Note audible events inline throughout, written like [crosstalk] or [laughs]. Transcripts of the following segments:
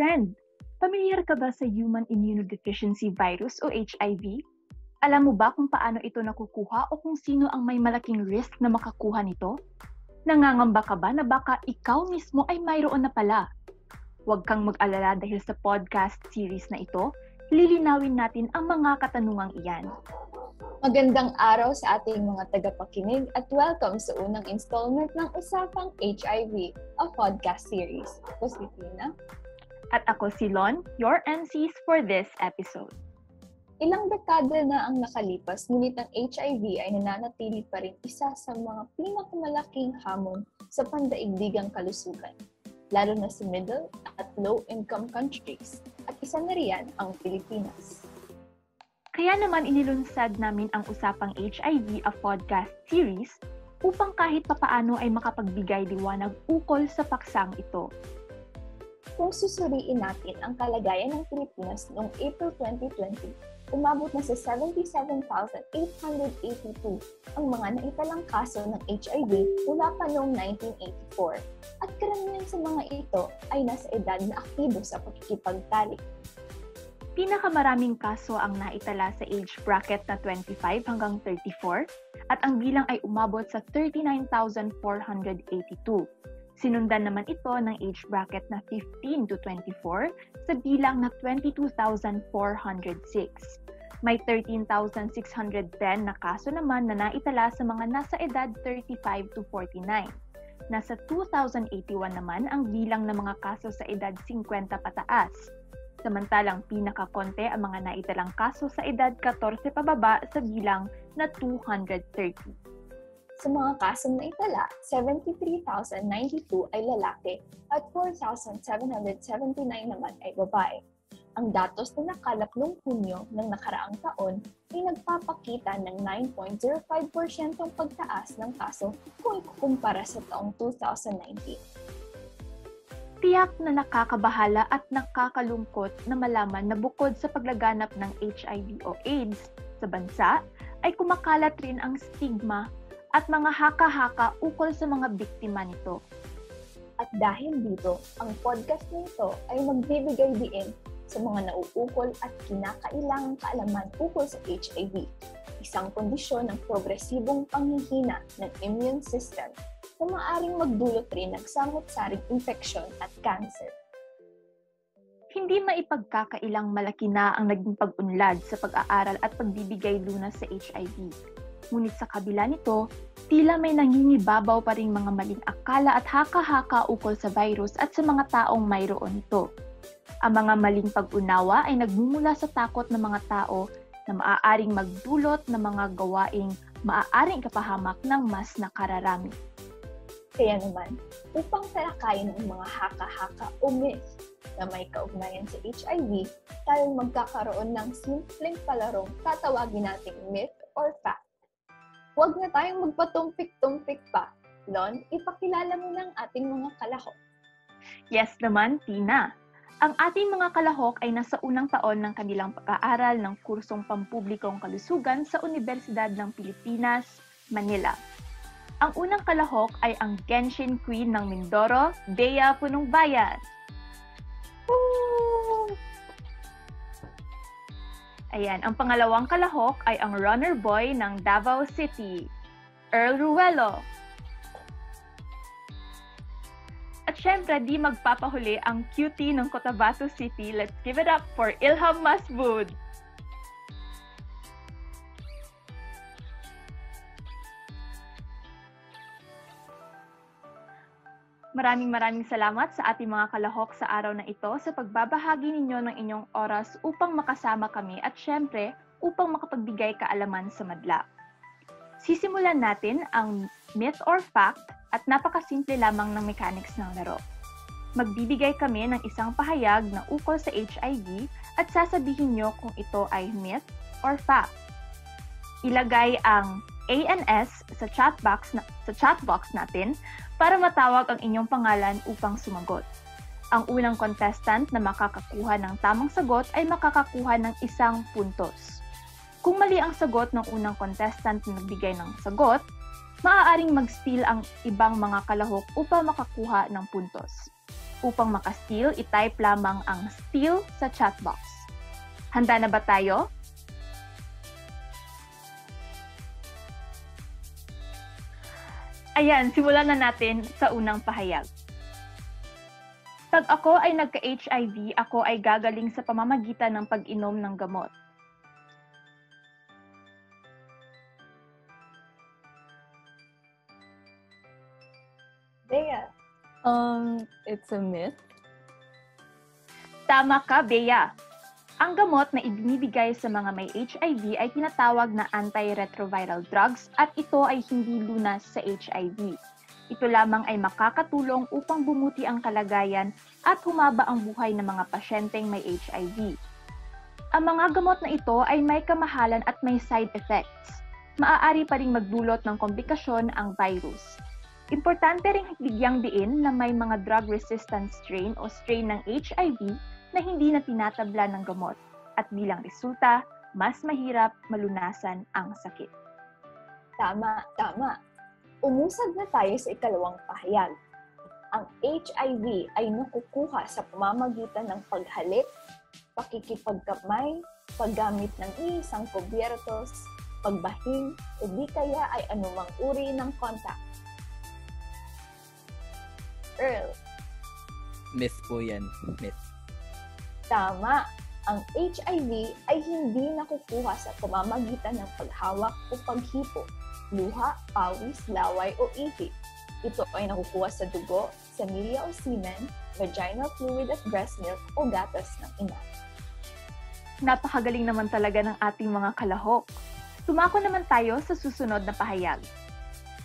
Friend, pamilyar ka ba sa Human Immunodeficiency Virus o HIV? Alam mo ba kung paano ito nakukuha o kung sino ang may malaking risk na makakuha nito? Nangangamba ka ba na baka ikaw mismo ay mayroon na pala? Huwag kang mag-alala dahil sa podcast series na ito, lilinawin natin ang mga katanungang iyan. Magandang araw sa ating mga tagapakinig at welcome sa unang installment ng Usapang HIV, a podcast series. Ako si Tina. At ako si Lon, your MCs for this episode. Ilang dekada na ang nakalipas, ngunit ang HIV ay nananatili pa rin isa sa mga pinakamalaking hamon sa pandaigdigang kalusugan, lalo na sa middle at low-income countries, at isa na riyan ang Pilipinas. Kaya naman inilunsad namin ang Usapang HIV, a podcast series, upang kahit papaano ay makapagbigay liwanag ukol sa paksang ito kung susuriin natin ang kalagayan ng Pilipinas noong April 2020, umabot na sa 77,882 ang mga naitalang kaso ng HIV mula pa noong 1984 at karamihan sa mga ito ay nasa edad na aktibo sa pagkikipagtalik. Pinakamaraming kaso ang naitala sa age bracket na 25 hanggang 34 at ang bilang ay umabot sa 39,482 Sinundan naman ito ng age bracket na 15 to 24 sa bilang na 22,406. May 13,610 na kaso naman na naitala sa mga nasa edad 35 to 49. Nasa 2,081 naman ang bilang ng mga kaso sa edad 50 pataas. Samantalang pinakakonte ang mga naitalang kaso sa edad 14 pababa sa bilang na 230. Sa mga kasong naitala, 73,092 ay lalaki at 4,779 naman ay babae. Ang datos na nakalap noong Hunyo ng nakaraang taon ay nagpapakita ng 9.05% ang pagtaas ng kaso kung ikukumpara sa taong 2019. Tiyak na nakakabahala at nakakalungkot na malaman na bukod sa paglaganap ng HIV o AIDS sa bansa, ay kumakalat rin ang stigma at mga haka-haka ukol sa mga biktima nito. At dahil dito, ang podcast nito ay magbibigay diin sa mga nauukol at kinakailangang kaalaman ukol sa HIV, isang kondisyon ng progresibong panghihina ng immune system na maaaring magdulot rin ng samot-saring infeksyon at cancer. Hindi maipagkakailang malaki na ang naging pag-unlad sa pag-aaral at pagbibigay lunas sa HIV Ngunit sa kabila nito, tila may nangingibabaw pa ring mga maling akala at haka-haka ukol sa virus at sa mga taong mayroon ito. Ang mga maling pag-unawa ay nagmumula sa takot ng mga tao na maaaring magdulot ng mga gawaing maaaring kapahamak ng mas nakararami. Kaya naman, upang talakayin ang mga haka-haka o myth na may kaugnayan sa HIV, tayo magkakaroon ng simpleng palarong tatawagin nating myth or fact Huwag na tayong magpatumpik-tumpik pa. Lon, ipakilala mo ng ating mga kalahok. Yes naman, Tina. Ang ating mga kalahok ay nasa unang taon ng kanilang pag-aaral ng kursong pampublikong kalusugan sa Universidad ng Pilipinas, Manila. Ang unang kalahok ay ang Genshin Queen ng Mindoro, Bea Punong Bayan. Ayan, ang pangalawang kalahok ay ang runner boy ng Davao City, Earl Ruelo. At syempre, di magpapahuli ang cutie ng Cotabato City. Let's give it up for Ilham Masbud. Maraming maraming salamat sa ating mga kalahok sa araw na ito sa pagbabahagi ninyo ng inyong oras upang makasama kami at syempre upang makapagbigay kaalaman sa madla. Sisimulan natin ang myth or fact at napakasimple lamang ng mechanics ng laro. Magbibigay kami ng isang pahayag na ukol sa HIV at sasabihin nyo kung ito ay myth or fact. Ilagay ang ANS sa chat box na, sa chat box natin para matawag ang inyong pangalan upang sumagot. Ang unang contestant na makakakuha ng tamang sagot ay makakakuha ng isang puntos. Kung mali ang sagot ng unang contestant na nagbigay ng sagot, maaaring mag-steal ang ibang mga kalahok upang makakuha ng puntos. Upang makasteal, itype lamang ang steal sa chat box. Handa na ba tayo? Ayan, simulan na natin sa unang pahayag. Pag ako ay nagka-HIV, ako ay gagaling sa pamamagitan ng pag-inom ng gamot. Bea, Um, it's a myth. Tama ka, Bea. Ang gamot na ibinibigay sa mga may HIV ay tinatawag na antiretroviral drugs at ito ay hindi lunas sa HIV. Ito lamang ay makakatulong upang bumuti ang kalagayan at humaba ang buhay ng mga pasyenteng may HIV. Ang mga gamot na ito ay may kamahalan at may side effects. Maaari pa ring magdulot ng komplikasyon ang virus. Importante ring bigyang diin na may mga drug-resistant strain o strain ng HIV na hindi na tinatabla ng gamot at bilang resulta, mas mahirap malunasan ang sakit. tama, tama. Umusad na tayo sa ikalawang pahayag. Ang HIV ay nakukuha sa pamamagitan ng paghalik, pakikipagkamay, paggamit ng isang kubyertos, pagbahing, o di kaya ay anumang uri ng contact. Earl, Myth po yan. Myth. Tama. Ang HIV ay hindi nakukuha sa pamamagitan ng paghawak o paghipo, luha, pawis, laway o ihi. Ito ay nakukuha sa dugo, semilya o semen, vaginal fluid at breast milk o gatas ng ina. Napakagaling naman talaga ng ating mga kalahok. Tumako naman tayo sa susunod na pahayag.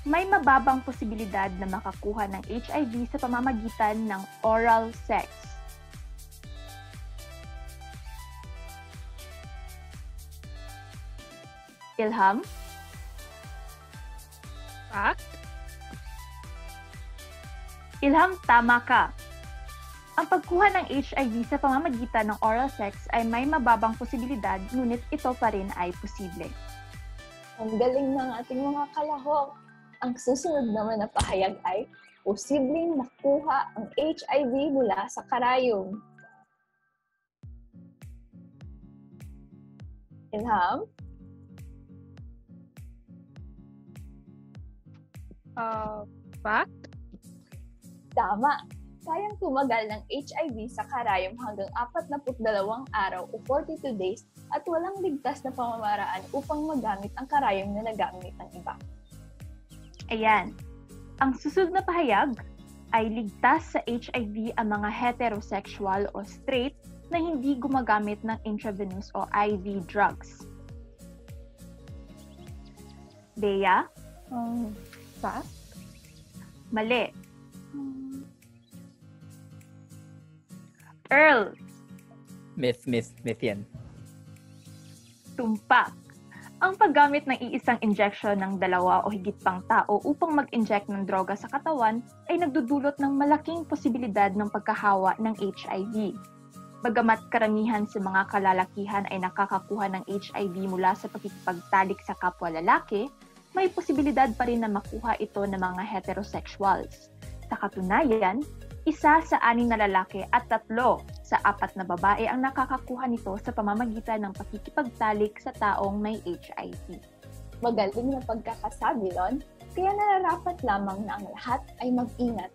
May mababang posibilidad na makakuha ng HIV sa pamamagitan ng oral sex. Ilham? Fact? Ilham, tama ka. Ang pagkuha ng HIV sa pamamagitan ng oral sex ay may mababang posibilidad, ngunit ito pa rin ay posible. Ang galing ng ating mga kalahok. Ang susunod naman na pahayag ay posibleng nakuha ang HIV mula sa karayom. Ilham? Uh, fact? Tama. Kayang tumagal ng HIV sa karayom hanggang 42 araw o 42 days at walang ligtas na pamamaraan upang magamit ang karayom na nagamit ng iba. Ayan. Ang susunod na pahayag ay ligtas sa HIV ang mga heterosexual o straight na hindi gumagamit ng intravenous o IV drugs. Bea, Um, fact? mali. Earl, Myth, myth, myth yan. tumpak. Ang paggamit ng iisang injection ng dalawa o higit pang tao upang mag-inject ng droga sa katawan ay nagdudulot ng malaking posibilidad ng pagkahawa ng HIV. Bagamat karamihan sa mga kalalakihan ay nakakakuha ng HIV mula sa pakikipagtalik sa kapwa lalaki, may posibilidad pa rin na makuha ito ng mga heterosexuals. Sa katunayan, isa sa aning na lalaki at tatlo sa apat na babae ang nakakakuha nito sa pamamagitan ng pakikipagtalik sa taong may HIV. Magaling na pagkakasabi nun, kaya nararapat lamang na ang lahat ay mag-ingat.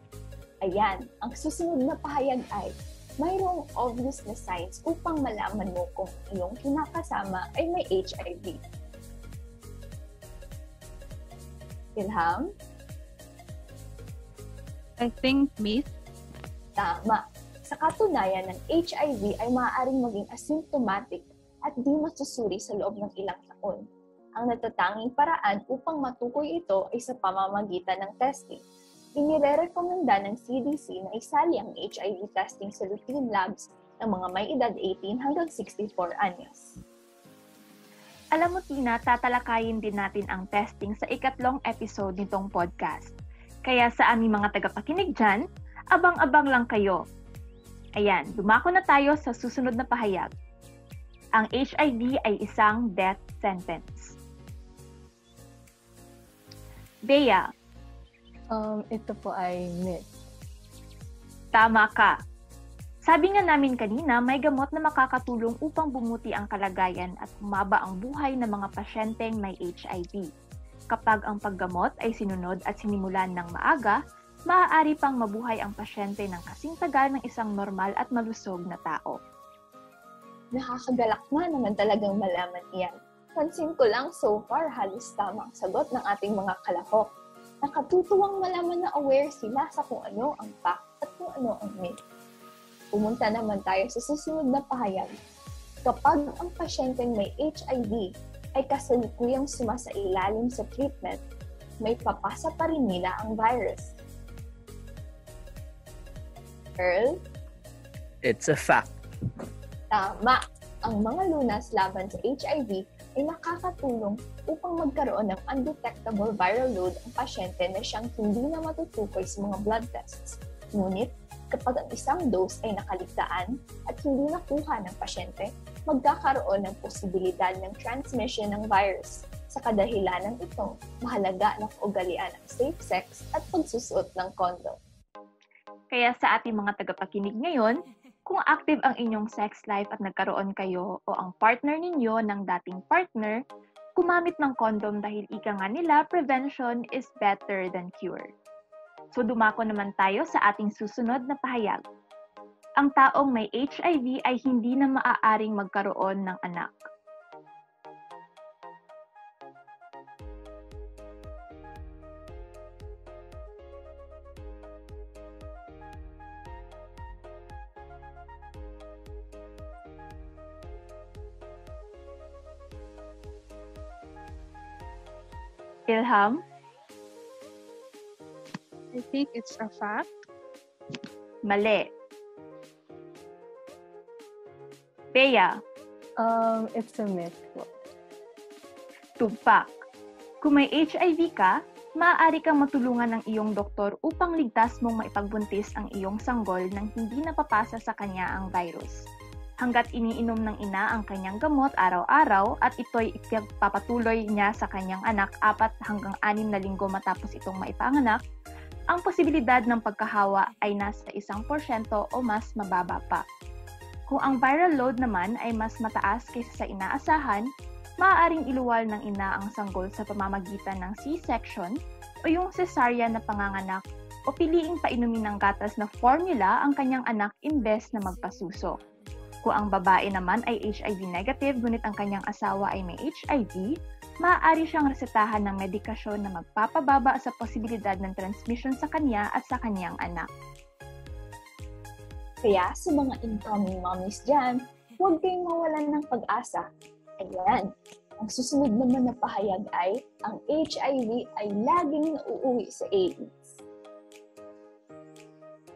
Ayan, ang susunod na pahayag ay mayroong obvious na signs upang malaman mo kung iyong kinakasama ay may HIV. Ilham? I think myth. Tama. Sa katunayan ng HIV ay maaaring maging asymptomatic at di masusuri sa loob ng ilang taon. Ang natatanging paraan upang matukoy ito ay sa pamamagitan ng testing. Inirerekomenda ng CDC na isali ang HIV testing sa routine labs ng mga may edad 18 hanggang 64 anyos. Alam mo Tina, tatalakayin din natin ang testing sa ikatlong episode nitong podcast. Kaya sa aming mga tagapakinig dyan, abang-abang lang kayo. Ayan, dumako na tayo sa susunod na pahayag. Ang HIV ay isang death sentence. Bea, Um, ito po ay myth. Tama ka. Sabi nga namin kanina, may gamot na makakatulong upang bumuti ang kalagayan at humaba ang buhay ng mga pasyenteng may HIV. Kapag ang paggamot ay sinunod at sinimulan ng maaga, maaari pang mabuhay ang pasyente ng kasing tagal ng isang normal at malusog na tao. Nakakagalak na naman talagang malaman iyan. Pansin ko lang so far halos tama ang sagot ng ating mga kalahok. Nakatutuwang malaman na aware sila sa kung ano ang fact at kung ano ang myth. Pumunta naman tayo sa susunod na pahayag. Kapag ang pasyenteng may HIV ay kasalukuyang sumasailalim sa treatment, may papasa pa rin nila ang virus. Earl, It's a fact. Tama! Ang mga lunas laban sa HIV ay nakakatulong upang magkaroon ng undetectable viral load ang pasyente na siyang hindi na matutukoy sa mga blood tests. Ngunit, kapag ang isang dose ay nakaligtaan at hindi nakuha ng pasyente, magkakaroon ng posibilidad ng transmission ng virus. Sa kadahilanan ito, mahalaga na kaugalian ang safe sex at pagsusuot ng kondom. Kaya sa ating mga tagapakinig ngayon, kung active ang inyong sex life at nagkaroon kayo o ang partner ninyo ng dating partner, gumamit ng condom dahil ika nga nila, prevention is better than cure. So dumako naman tayo sa ating susunod na pahayag. Ang taong may HIV ay hindi na maaaring magkaroon ng anak. Ilham, I think it's a fact. mali. Bea, Um, it's a myth tumpak. Kung may HIV ka, maaari kang matulungan ng iyong doktor upang ligtas mong maipagbuntis ang iyong sanggol nang hindi napapasa sa kanya ang virus. Hanggat iniinom ng ina ang kanyang gamot araw-araw at ito'y ipagpapatuloy niya sa kanyang anak apat hanggang anim na linggo matapos itong maipanganak, ang posibilidad ng pagkahawa ay nasa isang porsyento o mas mababa pa. Kung ang viral load naman ay mas mataas kaysa sa inaasahan, maaaring iluwal ng ina ang sanggol sa pamamagitan ng C-section o yung cesarean na panganganak o piliing painumin ng gatas na formula ang kanyang anak imbes na magpasuso. Kung ang babae naman ay HIV negative ngunit ang kanyang asawa ay may HIV, maaari siyang resetahan ng medikasyon na magpapababa sa posibilidad ng transmission sa kanya at sa kanyang anak. Kaya sa mga incoming mommies dyan, huwag kayong mawalan ng pag-asa. Ayan, ang susunod naman na pahayag ay, ang HIV ay laging nauuwi sa AIDS.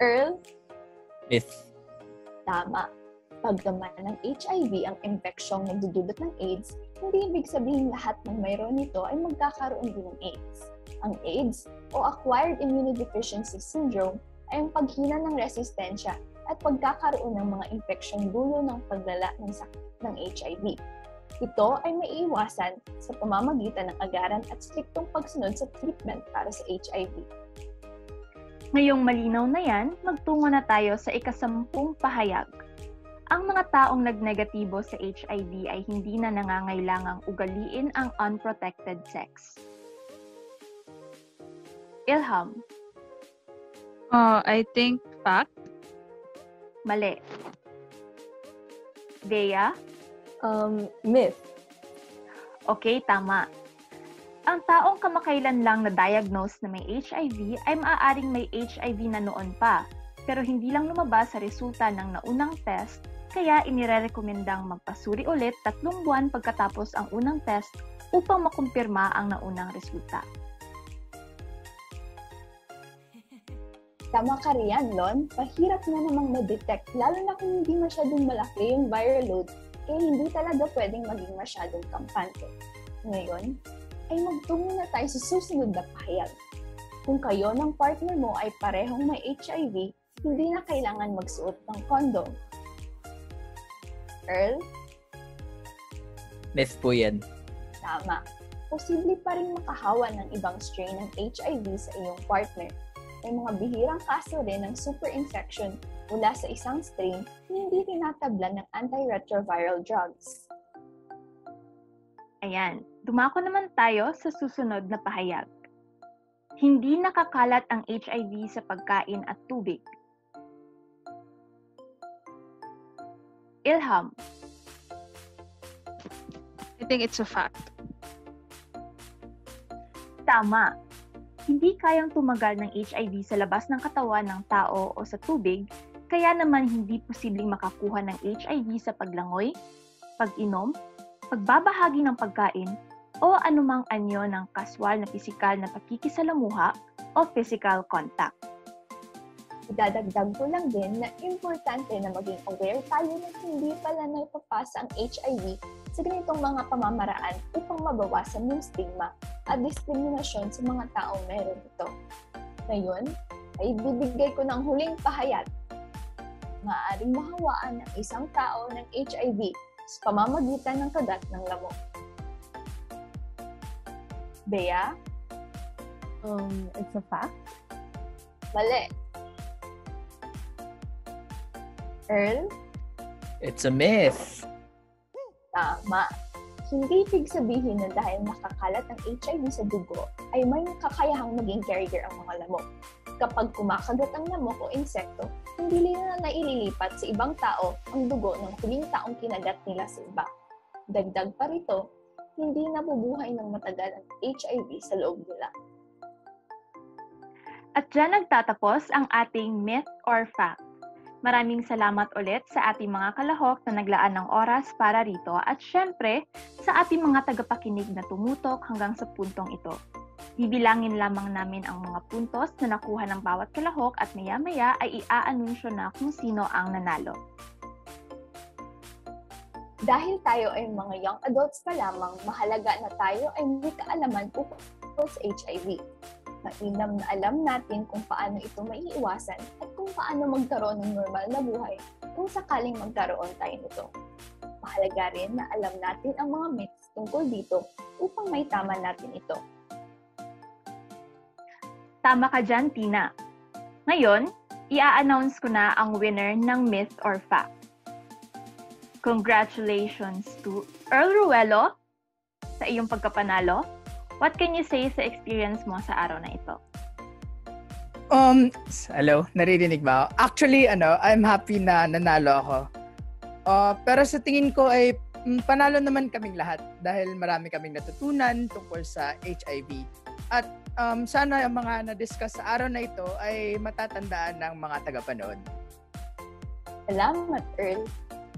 Earl, Myth. tama. Pagdaman ng HIV ang infeksyong nagdudulot ng AIDS, hindi ibig sabihin lahat ng mayroon nito ay magkakaroon din ng AIDS. Ang AIDS o Acquired Immunodeficiency Syndrome ay ang paghina ng resistensya at pagkakaroon ng mga infeksyong dulo ng paglala ng sakit ng HIV. Ito ay maiiwasan sa pamamagitan ng agaran at striktong pagsunod sa treatment para sa HIV. Ngayong malinaw na yan, magtungo na tayo sa ikasampung pahayag. Ang mga taong nagnegatibo sa HIV ay hindi na nangangailangang ugaliin ang unprotected sex. Ilham, Uh, I think fact. mali. Bea, Um, myth. okay, tama. Ang taong kamakailan lang na-diagnose na may HIV ay maaaring may HIV na noon pa, pero hindi lang lumabas sa resulta ng naunang test, kaya inirerekomendang magpasuri ulit tatlong buwan pagkatapos ang unang test upang makumpirma ang naunang resulta. [laughs] Tama ka riyan, Lon. Pahirap na namang ma-detect, lalo na kung hindi masyadong malaki yung viral load, kaya hindi talaga pwedeng maging masyadong kampante. Ngayon, ay magtungo na tayo sa susunod na pahayag. Kung kayo ng partner mo ay parehong may HIV, hindi na kailangan magsuot ng condom. Earl, Myth po yan. tama. Posible pa rin makahawa ng ibang strain ng HIV sa iyong partner. may mga bihirang kaso rin ng superinfection mula sa isang strain na hindi tinatablan ng antiretroviral drugs. Ayan, dumako naman tayo sa susunod na pahayag. Hindi nakakalat ang HIV sa pagkain at tubig. Ilham, I think it's a fact. tama. Hindi kayang tumagal ng HIV sa labas ng katawan ng tao o sa tubig, kaya naman hindi posibleng makakuha ng HIV sa paglangoy, pag-inom, pagbabahagi ng pagkain, o anumang anyo ng kaswal na pisikal na pakikisalamuha o physical contact. Idadagdag ko lang din na importante na maging aware tayo na hindi pala napapasa ang HIV sa ganitong mga pamamaraan upang mabawasan yung stigma at diskriminasyon sa mga taong meron ito. Ngayon, ay bibigay ko ng huling pahayag. Maaaring mahawaan ng isang tao ng HIV sa pamamagitan ng kagat ng lamok. Bea, Um, it's a fact. mali. Earl, It's a myth. Tama. Hindi ibig sabihin na dahil nakakalat ang HIV sa dugo, ay may kakayahang maging carrier ang mga lamok. Kapag kumakagat ang lamok o insekto, hindi nila na naililipat sa ibang tao ang dugo ng huling taong kinagat nila sa iba. Dagdag pa rito, hindi nabubuhay ng matagal ang HIV sa loob nila. At dyan nagtatapos ang ating myth or fact. Maraming salamat ulit sa ating mga kalahok na naglaan ng oras para rito at syempre sa ating mga tagapakinig na tumutok hanggang sa puntong ito. Bibilangin lamang namin ang mga puntos na nakuha ng bawat kalahok at maya-maya ay iaanunsyo na kung sino ang nanalo. Dahil tayo ay mga young adults pa lamang, mahalaga na tayo ay may kaalaman ukol sa HIV. Mainam na alam natin kung paano ito maiiwasan at kung paano magkaroon ng normal na buhay kung sakaling magkaroon tayo nito. Mahalaga rin na alam natin ang mga myths tungkol dito upang may tama natin ito. Tama ka dyan, Tina. Ngayon, i-announce ko na ang winner ng Myth or Fact. Congratulations to Earl Ruelo sa iyong pagkapanalo. What can you say sa experience mo sa araw na ito? Um, hello, naririnig ba ako? Actually, ano, I'm happy na nanalo ako. Uh, pero sa tingin ko ay mm, panalo naman kaming lahat dahil marami kaming natutunan tungkol sa HIV. At um, sana ang mga na-discuss sa araw na ito ay matatandaan ng mga tagapanood. Salamat, Earl.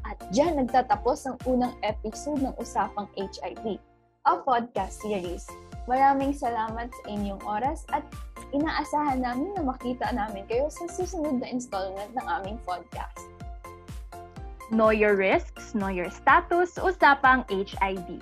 At dyan nagtatapos ang unang episode ng Usapang HIV, a podcast series. Maraming salamat sa inyong oras at inaasahan namin na makita namin kayo sa susunod na installment ng aming podcast. Know your risks, know your status, usapang HIV.